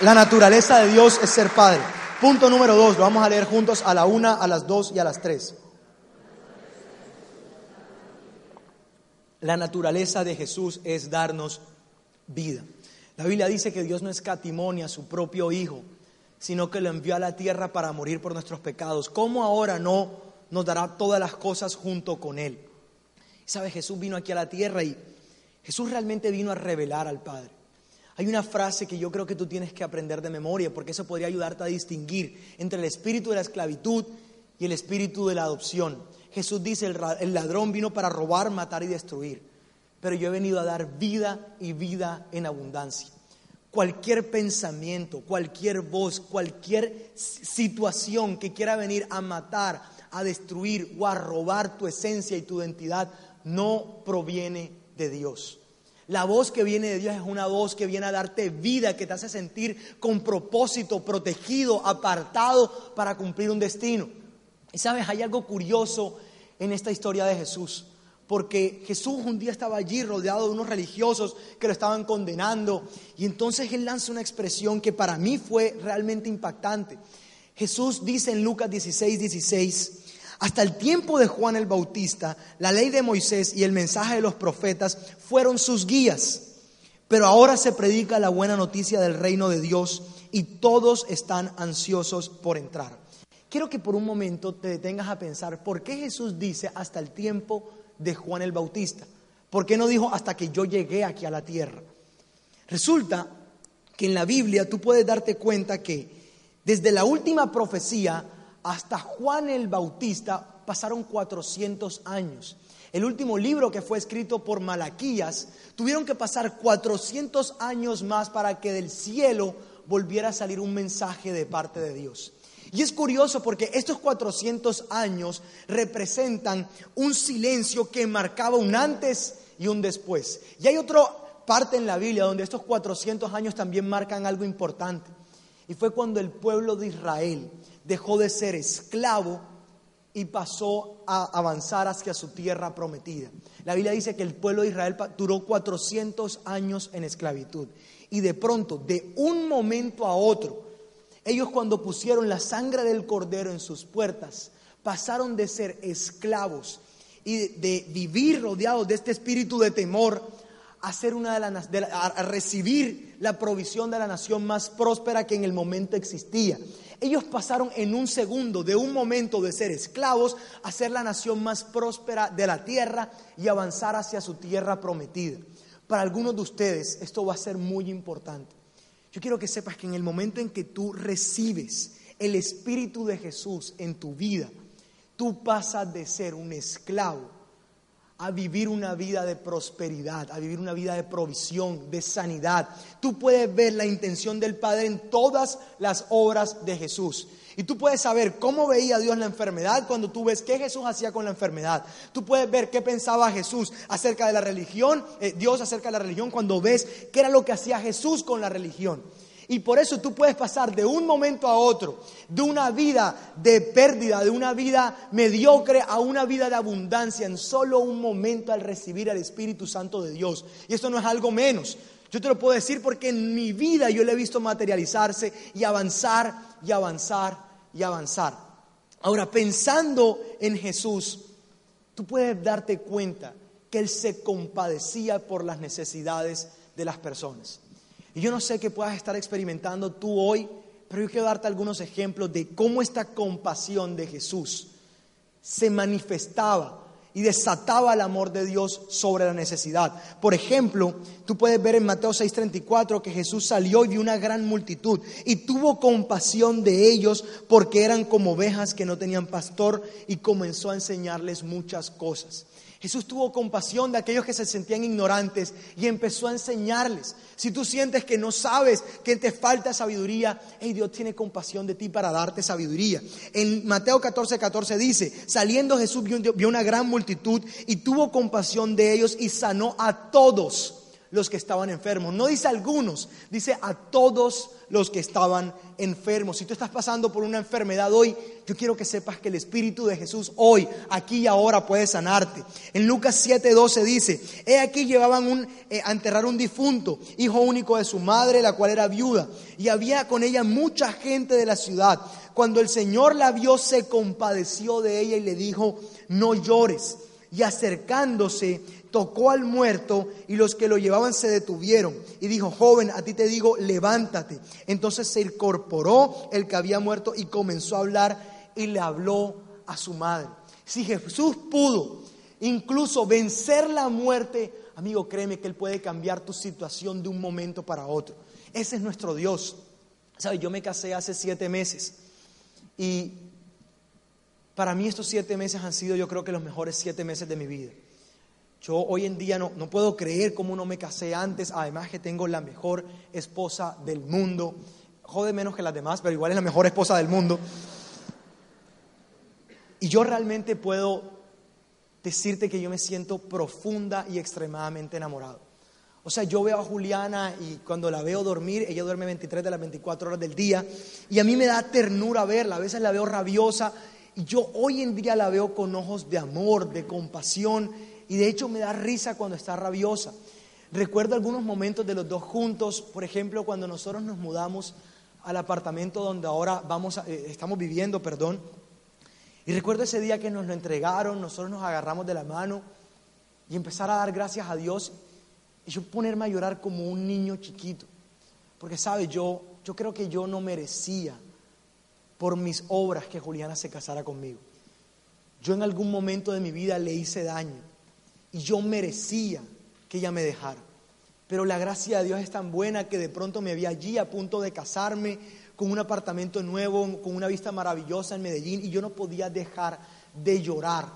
La naturaleza de Dios es ser padre. Punto número dos, lo vamos a leer juntos a la una, a las dos y a las tres. La naturaleza de Jesús es darnos vida. La Biblia dice que Dios no escatimonia a su propio Hijo, sino que lo envió a la tierra para morir por nuestros pecados. ¿Cómo ahora no nos dará todas las cosas junto con Él? ¿Sabe? Jesús vino aquí a la tierra y Jesús realmente vino a revelar al Padre. Hay una frase que yo creo que tú tienes que aprender de memoria, porque eso podría ayudarte a distinguir entre el espíritu de la esclavitud y el espíritu de la adopción. Jesús dice, el ladrón vino para robar, matar y destruir, pero yo he venido a dar vida y vida en abundancia. Cualquier pensamiento, cualquier voz, cualquier situación que quiera venir a matar, a destruir o a robar tu esencia y tu identidad, no proviene de Dios. La voz que viene de Dios es una voz que viene a darte vida, que te hace sentir con propósito, protegido, apartado para cumplir un destino. Y sabes, hay algo curioso en esta historia de Jesús, porque Jesús un día estaba allí rodeado de unos religiosos que lo estaban condenando, y entonces él lanza una expresión que para mí fue realmente impactante. Jesús dice en Lucas 16, 16, hasta el tiempo de Juan el Bautista, la ley de Moisés y el mensaje de los profetas fueron sus guías. Pero ahora se predica la buena noticia del reino de Dios y todos están ansiosos por entrar. Quiero que por un momento te detengas a pensar por qué Jesús dice hasta el tiempo de Juan el Bautista. ¿Por qué no dijo hasta que yo llegué aquí a la tierra? Resulta que en la Biblia tú puedes darte cuenta que desde la última profecía hasta Juan el Bautista pasaron 400 años. El último libro que fue escrito por Malaquías, tuvieron que pasar 400 años más para que del cielo volviera a salir un mensaje de parte de Dios. Y es curioso porque estos 400 años representan un silencio que marcaba un antes y un después. Y hay otra parte en la Biblia donde estos 400 años también marcan algo importante. Y fue cuando el pueblo de Israel dejó de ser esclavo y pasó a avanzar hacia su tierra prometida. La Biblia dice que el pueblo de Israel duró 400 años en esclavitud y de pronto, de un momento a otro, ellos cuando pusieron la sangre del cordero en sus puertas, pasaron de ser esclavos y de, vivir rodeados de este espíritu de temor a, ser una de a recibir la provisión de la nación más próspera que en el momento existía. Ellos pasaron en un segundo de un momento de ser esclavos a ser la nación más próspera de la tierra y avanzar hacia su tierra prometida. Para algunos de ustedes esto va a ser muy importante. Yo quiero que sepas que en el momento en que tú recibes el Espíritu de Jesús en tu vida, tú pasas de ser un esclavo a vivir una vida de prosperidad, a vivir una vida de provisión, de sanidad. Tú puedes ver la intención del Padre en todas las obras de Jesús. Y tú puedes saber cómo veía Dios la enfermedad cuando tú ves qué Jesús hacía con la enfermedad. Tú puedes ver qué pensaba Jesús acerca de la religión, eh, Dios acerca de la religión, cuando ves qué era lo que hacía Jesús con la religión. Y por eso tú puedes pasar de un momento a otro, de una vida de pérdida, de una vida mediocre a una vida de abundancia en solo un momento al recibir al Espíritu Santo de Dios. Y esto no es algo menos. Yo te lo puedo decir porque en mi vida yo lo he visto materializarse y avanzar y avanzar y avanzar. Ahora, pensando en Jesús, tú puedes darte cuenta que Él se compadecía por las necesidades de las personas. Y yo no sé qué puedas estar experimentando tú hoy, pero yo quiero darte algunos ejemplos de cómo esta compasión de Jesús se manifestaba y desataba el amor de Dios sobre la necesidad. Por ejemplo, tú puedes ver en Mateo 6:34 que Jesús salió y vio una gran multitud y tuvo compasión de ellos porque eran como ovejas que no tenían pastor y comenzó a enseñarles muchas cosas. Jesús tuvo compasión de aquellos que se sentían ignorantes y empezó a enseñarles. Si tú sientes que no sabes, que te falta sabiduría, hey, Dios tiene compasión de ti para darte sabiduría. En Mateo 14, 14 dice, saliendo Jesús vio, vio una gran multitud y tuvo compasión de ellos y sanó a todos los que estaban enfermos. No dice algunos, dice a todos los que estaban enfermos. Si tú estás pasando por una enfermedad hoy, yo quiero que sepas que el Espíritu de Jesús hoy, aquí y ahora puede sanarte. En Lucas 7:12 dice, he aquí llevaban un, eh, a enterrar un difunto, hijo único de su madre, la cual era viuda, y había con ella mucha gente de la ciudad. Cuando el Señor la vio, se compadeció de ella y le dijo, no llores. Y acercándose, tocó al muerto y los que lo llevaban se detuvieron. Y dijo, joven, a ti te digo, levántate. Entonces se incorporó el que había muerto y comenzó a hablar y le habló a su madre. Si Jesús pudo incluso vencer la muerte, amigo, créeme que Él puede cambiar tu situación de un momento para otro. Ese es nuestro Dios. ¿Sabes? Yo me casé hace siete meses y para mí estos siete meses han sido yo creo que los mejores siete meses de mi vida. Yo hoy en día no, no puedo creer cómo no me casé antes, además que tengo la mejor esposa del mundo. Jode menos que las demás, pero igual es la mejor esposa del mundo. Y yo realmente puedo decirte que yo me siento profunda y extremadamente enamorado. O sea, yo veo a Juliana y cuando la veo dormir, ella duerme 23 de las 24 horas del día y a mí me da ternura verla, a veces la veo rabiosa y yo hoy en día la veo con ojos de amor, de compasión y de hecho me da risa cuando está rabiosa. Recuerdo algunos momentos de los dos juntos, por ejemplo, cuando nosotros nos mudamos al apartamento donde ahora vamos eh, estamos viviendo, perdón. Y recuerdo ese día que nos lo entregaron, nosotros nos agarramos de la mano y empezar a dar gracias a Dios y yo ponerme a llorar como un niño chiquito. Porque, sabe, yo, yo creo que yo no merecía por mis obras que Juliana se casara conmigo. Yo en algún momento de mi vida le hice daño y yo merecía que ella me dejara. Pero la gracia de Dios es tan buena que de pronto me vi allí a punto de casarme con un apartamento nuevo, con una vista maravillosa en Medellín y yo no podía dejar de llorar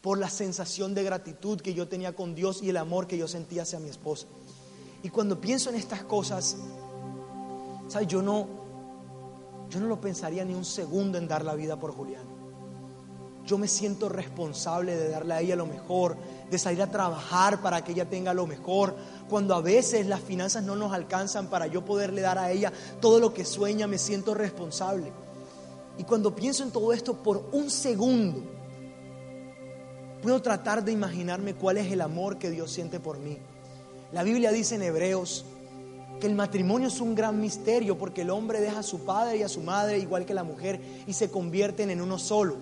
por la sensación de gratitud que yo tenía con Dios y el amor que yo sentía hacia mi esposa. Y cuando pienso en estas cosas, ¿sabes? Yo no, yo no lo pensaría ni un segundo en dar la vida por Julián. Yo me siento responsable de darle a ella lo mejor, de salir a trabajar para que ella tenga lo mejor. Cuando a veces las finanzas no nos alcanzan para yo poderle dar a ella todo lo que sueña, me siento responsable. Y cuando pienso en todo esto por un segundo, puedo tratar de imaginarme cuál es el amor que Dios siente por mí. La Biblia dice en Hebreos que el matrimonio es un gran misterio porque el hombre deja a su padre y a su madre igual que la mujer y se convierten en uno solo.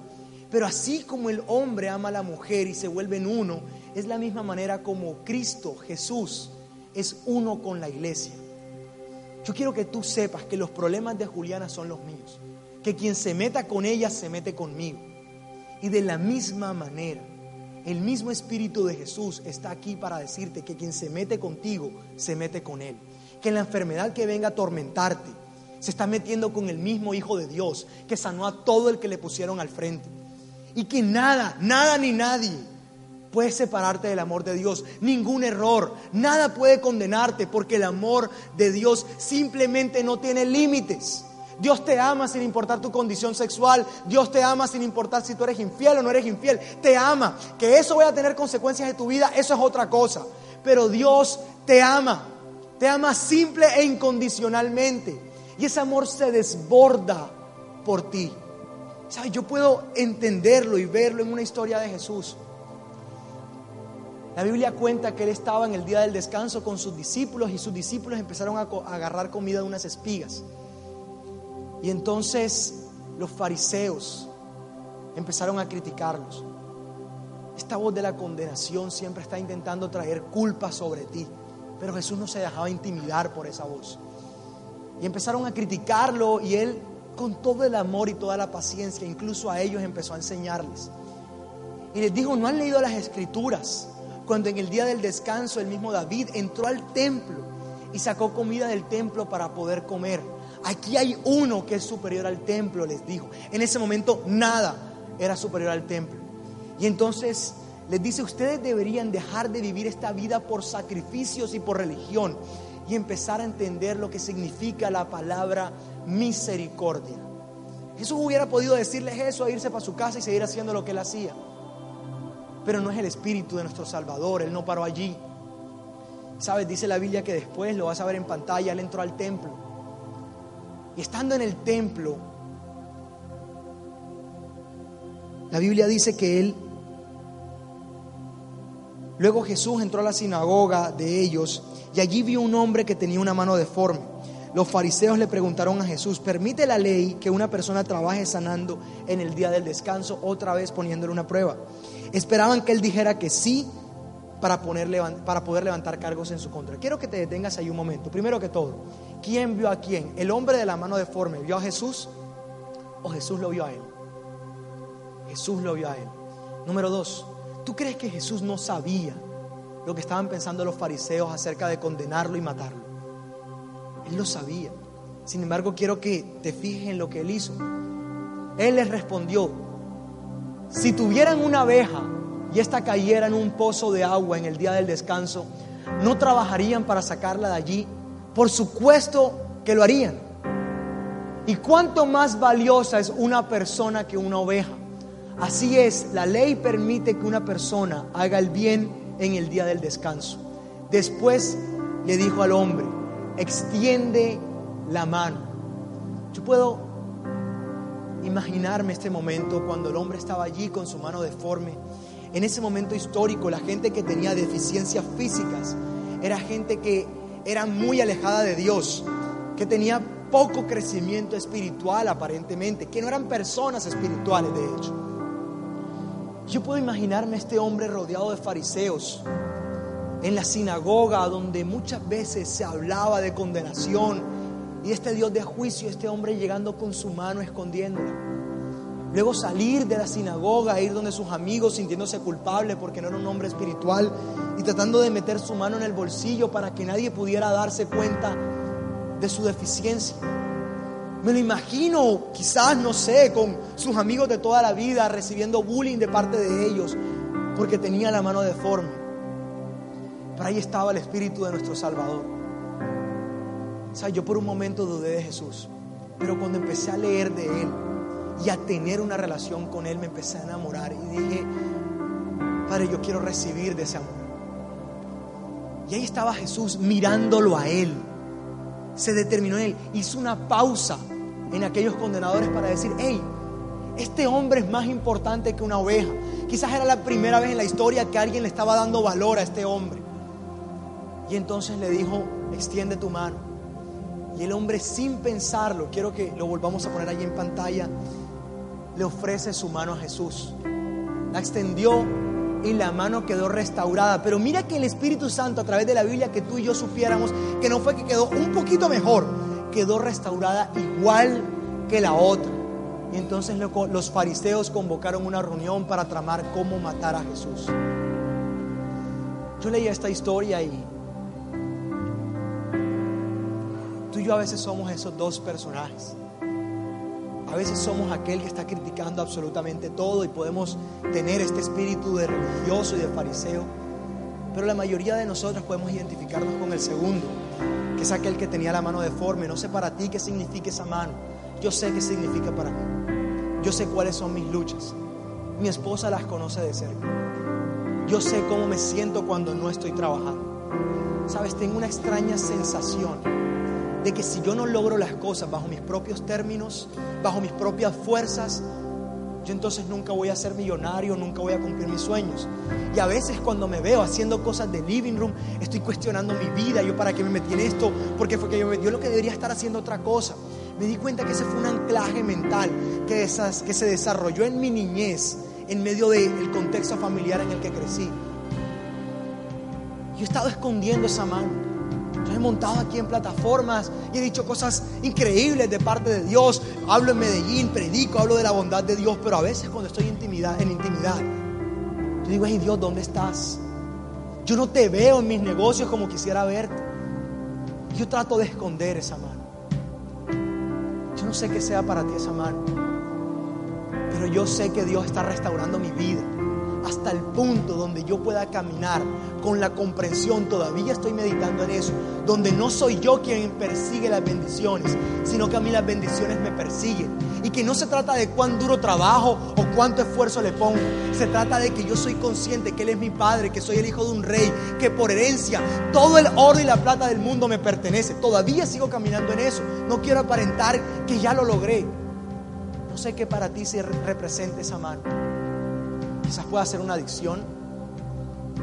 Pero así como el hombre ama a la mujer y se vuelven uno, es la misma manera como Cristo, Jesús, es uno con la iglesia. Yo quiero que tú sepas que los problemas de Juliana son los míos, que quien se meta con ella se mete conmigo. Y de la misma manera, el mismo Espíritu de Jesús está aquí para decirte que quien se mete contigo, se mete con Él. Que la enfermedad que venga a atormentarte, se está metiendo con el mismo Hijo de Dios, que sanó a todo el que le pusieron al frente. Y que nada, nada ni nadie puede separarte del amor de Dios. Ningún error, nada puede condenarte porque el amor de Dios simplemente no tiene límites. Dios te ama sin importar tu condición sexual. Dios te ama sin importar si tú eres infiel o no eres infiel. Te ama. Que eso vaya a tener consecuencias de tu vida, eso es otra cosa. Pero Dios te ama. Te ama simple e incondicionalmente. Y ese amor se desborda por ti. ¿Sabes? Yo puedo entenderlo y verlo en una historia de Jesús. La Biblia cuenta que él estaba en el día del descanso con sus discípulos y sus discípulos empezaron a, agarrar comida de unas espigas. Y entonces los fariseos empezaron a criticarlos. Esta voz de la condenación siempre está intentando traer culpa sobre ti. Pero Jesús no se dejaba intimidar por esa voz. Y empezaron a criticarlo y él con todo el amor y toda la paciencia, incluso a ellos empezó a enseñarles. Y les dijo, no han leído las escrituras. Cuando en el día del descanso el mismo David entró al templo y sacó comida del templo para poder comer. Aquí hay uno que es superior al templo, les dijo. En ese momento nada era superior al templo. Y entonces les dice, ustedes deberían dejar de vivir esta vida por sacrificios y por religión y empezar a entender lo que significa la palabra misericordia. Jesús hubiera podido decirles eso e irse para su casa y seguir haciendo lo que él hacía. Pero no es el espíritu de nuestro Salvador, él no paró allí. ¿Sabes? Dice la Biblia que después, lo vas a ver en pantalla, él entró al templo. Y estando en el templo, la Biblia dice que él Luego Jesús entró a la sinagoga de ellos y allí vio un hombre que tenía una mano deforme. Los fariseos le preguntaron a Jesús, ¿permite la ley que una persona trabaje sanando en el día del descanso, otra vez poniéndole una prueba? Esperaban que él dijera que sí para, para poder levantar cargos en su contra. Quiero que te detengas ahí un momento. Primero que todo, ¿quién vio a quién? ¿El hombre de la mano deforme vio a Jesús o Jesús lo vio a él? Jesús lo vio a él. Número dos, ¿Tú crees que Jesús no sabía lo que estaban pensando los fariseos acerca de condenarlo y matarlo? Él lo sabía. Sin embargo, quiero que te fijes en lo que él hizo. Él les respondió, si tuvieran una abeja y esta cayera en un pozo de agua en el día del descanso, ¿no trabajarían para sacarla de allí? Por supuesto que lo harían. ¿Y cuánto más valiosa es una persona que una oveja? Así es, la ley permite que una persona haga el bien en el día del descanso. Después le dijo al hombre, extiende la mano. Yo puedo imaginarme este momento cuando el hombre estaba allí con su mano deforme. En ese momento histórico, la gente que tenía deficiencias físicas era gente que era muy alejada de Dios, que tenía poco crecimiento espiritual aparentemente, que no eran personas espirituales de hecho. Yo puedo imaginarme este hombre rodeado de fariseos en la sinagoga donde muchas veces se hablaba de condenación y este Dios de juicio, este hombre llegando con su mano escondiéndola. Luego salir de la sinagoga, ir donde sus amigos sintiéndose culpable porque no era un hombre espiritual y tratando de meter su mano en el bolsillo para que nadie pudiera darse cuenta de su deficiencia. Me lo imagino, quizás, no sé, con sus amigos de toda la vida recibiendo bullying de parte de ellos porque tenía la mano deforme. Pero ahí estaba el Espíritu de nuestro Salvador. Yo por un momento dudé de Jesús, pero cuando empecé a leer de Él y a tener una relación con Él, me empecé a enamorar y dije, Padre, yo quiero recibir de ese amor. Y ahí estaba Jesús mirándolo a Él se determinó en él, hizo una pausa en aquellos condenadores para decir, hey, este hombre es más importante que una oveja. Quizás era la primera vez en la historia que alguien le estaba dando valor a este hombre. Y entonces le dijo, extiende tu mano. Y el hombre sin pensarlo, quiero que lo volvamos a poner allí en pantalla, le ofrece su mano a Jesús. La extendió y la mano quedó restaurada. Pero mira que el Espíritu Santo a través de la Biblia que tú y yo supiéramos que no fue que quedó un poquito mejor, quedó restaurada igual que la otra. Y entonces los fariseos convocaron una reunión para tramar cómo matar a Jesús. Yo leía esta historia y a veces somos esos dos personajes. A veces somos aquel que está criticando absolutamente todo y podemos tener este espíritu de religioso y de fariseo. Pero la mayoría de nosotros podemos identificarnos con el segundo, que es aquel que tenía la mano deforme. No sé para ti qué significa esa mano. Yo sé qué significa para mí. Yo sé cuáles son mis luchas. Mi esposa las conoce de cerca. Yo sé cómo me siento cuando no estoy trabajando. Sabes, tengo una extraña sensación de que si yo no logro las cosas bajo mis propios términos, bajo mis propias fuerzas, yo entonces nunca voy a ser millonario, nunca voy a cumplir mis sueños. Y a veces cuando me veo haciendo cosas de living room, estoy cuestionando mi vida, yo para qué me metí en esto, porque fue que yo lo que debería estar haciendo otra cosa. Me di cuenta que ese fue un anclaje mental que se desarrolló en mi niñez, en medio del contexto familiar en el que crecí. Yo he estado escondiendo esa mano. He montado aquí en plataformas y he dicho cosas increíbles de parte de Dios. Hablo en Medellín, predico, hablo de la bondad de Dios, pero a veces cuando estoy en intimidad, en intimidad yo digo, ay Dios, ¿dónde estás? Yo no te veo en mis negocios como quisiera verte. Yo trato de esconder esa mano. Yo no sé qué sea para ti esa mano, pero yo sé que Dios está restaurando mi vida hasta el punto donde yo pueda caminar con la comprensión, todavía estoy meditando en eso, donde no soy yo quien persigue las bendiciones, sino que a mí las bendiciones me persiguen. Y que no se trata de cuán duro trabajo o cuánto esfuerzo le pongo, se trata de que yo soy consciente que Él es mi Padre, que soy el hijo de un rey, que por herencia todo el oro y la plata del mundo me pertenece. Todavía sigo caminando en eso, no quiero aparentar que ya lo logré. No sé qué para ti se representa esa mano. Quizás pueda ser una adicción,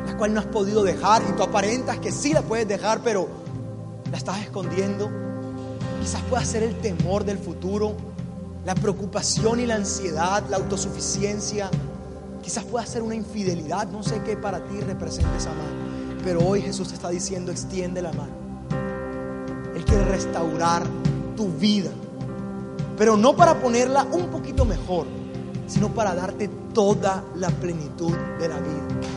la cual no has podido dejar y tú aparentas que sí la puedes dejar, pero la estás escondiendo. Quizás pueda ser el temor del futuro, la preocupación y la ansiedad, la autosuficiencia. Quizás pueda ser una infidelidad, no sé qué para ti representa esa mano. Pero hoy Jesús te está diciendo, extiende la mano. Él quiere restaurar tu vida, pero no para ponerla un poquito mejor, sino para darte toda la plenitud de la vida.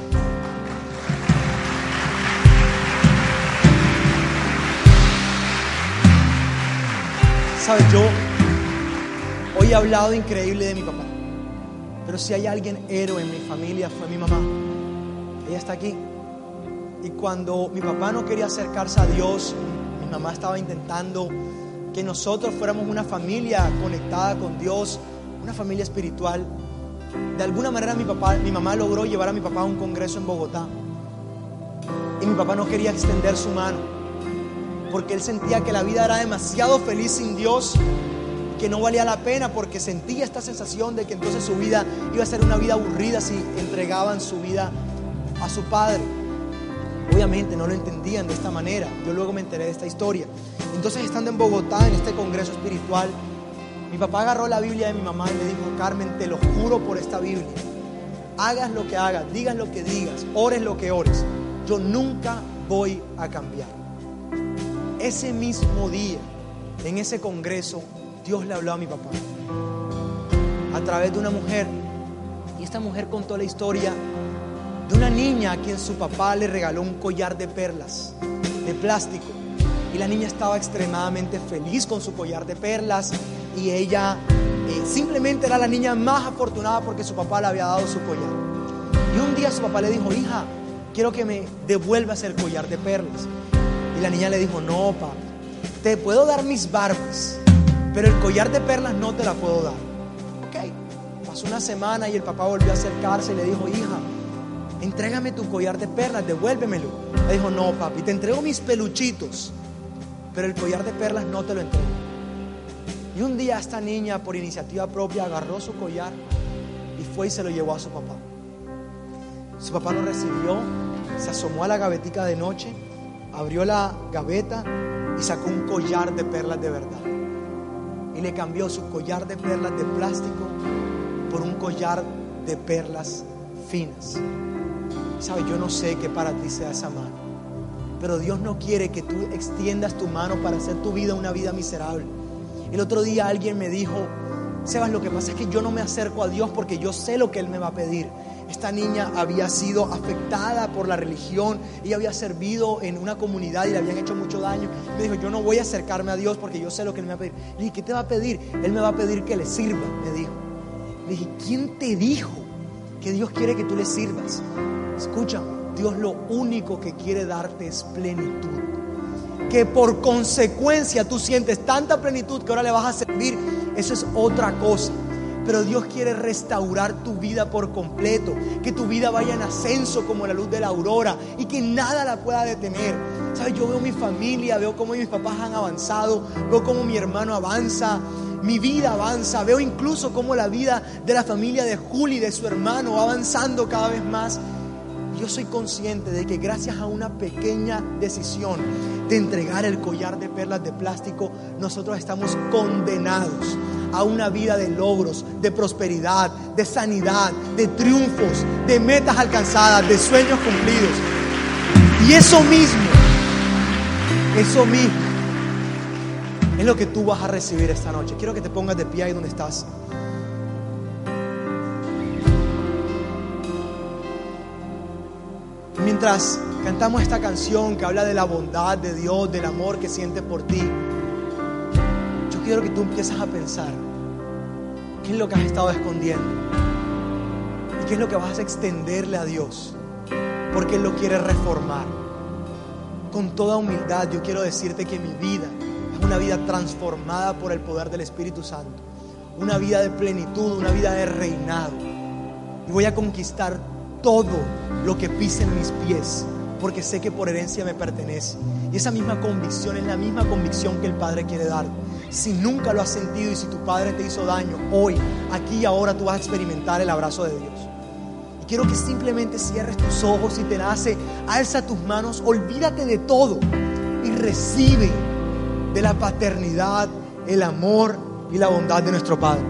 Sabes, yo hoy he hablado increíble de mi papá, pero si hay alguien héroe en mi familia fue mi mamá. Ella está aquí. Y cuando mi papá no quería acercarse a Dios, mi mamá estaba intentando que nosotros fuéramos una familia conectada con Dios, una familia espiritual. De alguna manera mi papá, mi mamá logró llevar a mi papá a un congreso en Bogotá. Y mi papá no quería extender su mano, porque él sentía que la vida era demasiado feliz sin Dios, que no valía la pena, porque sentía esta sensación de que entonces su vida iba a ser una vida aburrida si entregaban su vida a su padre. Obviamente no lo entendían de esta manera. Yo luego me enteré de esta historia. Entonces, estando en Bogotá, en este congreso espiritual, mi papá agarró la Biblia de mi mamá y le dijo, Carmen, te lo juro por esta Biblia. Hagas lo que hagas, digas lo que digas, ores lo que ores. Yo nunca voy a cambiar. Ese mismo día, en ese congreso, Dios le habló a mi papá a través de una mujer. Y esta mujer contó la historia de una niña a quien su papá le regaló un collar de perlas, de plástico. Y la niña estaba extremadamente feliz con su collar de perlas y ella eh, simplemente era la niña más afortunada porque su papá le había dado su collar. Y un día su papá le dijo, hija, quiero que me devuelvas el collar de perlas. Y la niña le dijo, no, papá, te puedo dar mis barbas, pero el collar de perlas no te la puedo dar. Ok, pasó una semana y el papá volvió a acercarse y le dijo, hija, entrégame tu collar de perlas, devuélvemelo. Le dijo, no, papi, te entrego mis peluchitos, pero el collar de perlas no te lo entrego. Y un día esta niña, por iniciativa propia, agarró su collar y fue y se lo llevó a su papá. Su papá lo recibió, se asomó a la gavetica de noche, abrió la gaveta y sacó un collar de perlas de verdad. Y le cambió su collar de perlas de plástico por un collar de perlas finas. Sabes, yo no sé qué para ti sea esa mano, pero Dios no quiere que tú extiendas tu mano para hacer tu vida una vida miserable. El otro día alguien me dijo, Sebas, lo que pasa es que yo no me acerco a Dios porque yo sé lo que Él me va a pedir. Esta niña había sido afectada por la religión, ella había servido en una comunidad y le habían hecho mucho daño. Me dijo, yo no voy a acercarme a Dios porque yo sé lo que Él me va a pedir. Le dije, ¿qué te va a pedir? Él me va a pedir que le sirva, me dijo. Le dije, ¿quién te dijo que Dios quiere que tú le sirvas? Escucha, Dios lo único que quiere darte es plenitud. Que por consecuencia tú sientes tanta plenitud que ahora le vas a servir, eso es otra cosa. pero Dios quiere restaurar tu vida por completo, que tu vida vaya en ascenso como la luz de la aurora y que nada la pueda detener. ¿Sabes? Yo veo mi familia, veo cómo mis papás han avanzado, veo cómo mi hermano avanza, mi vida avanza, veo incluso cómo la vida de la familia de Juli, de su hermano, va avanzando cada vez más. Yo soy consciente de que gracias a una pequeña decisión de entregar el collar de perlas de plástico, nosotros estamos condenados a una vida de logros, de prosperidad, de sanidad, de triunfos, de metas alcanzadas, de sueños cumplidos. Y eso mismo, eso mismo, es lo que tú vas a recibir esta noche. Quiero que te pongas de pie ahí donde estás. Mientras cantamos esta canción que habla de la bondad de Dios, del amor que siente por ti, yo quiero que tú empieces a pensar qué es lo que has estado escondiendo y qué es lo que vas a extenderle a Dios, porque Él lo quiere reformar. Con toda humildad yo quiero decirte que mi vida es una vida transformada por el poder del Espíritu Santo, una vida de plenitud, una vida de reinado. Y voy a conquistar todo lo que pisen mis pies, porque sé que por herencia me pertenece. Y esa misma convicción es la misma convicción que el Padre quiere dar. Si nunca lo has sentido y si tu Padre te hizo daño, hoy, aquí y ahora tú vas a experimentar el abrazo de Dios. Y quiero que simplemente cierres tus ojos y te nace, alza tus manos, olvídate de todo y recibe de la paternidad, el amor y la bondad de nuestro Padre.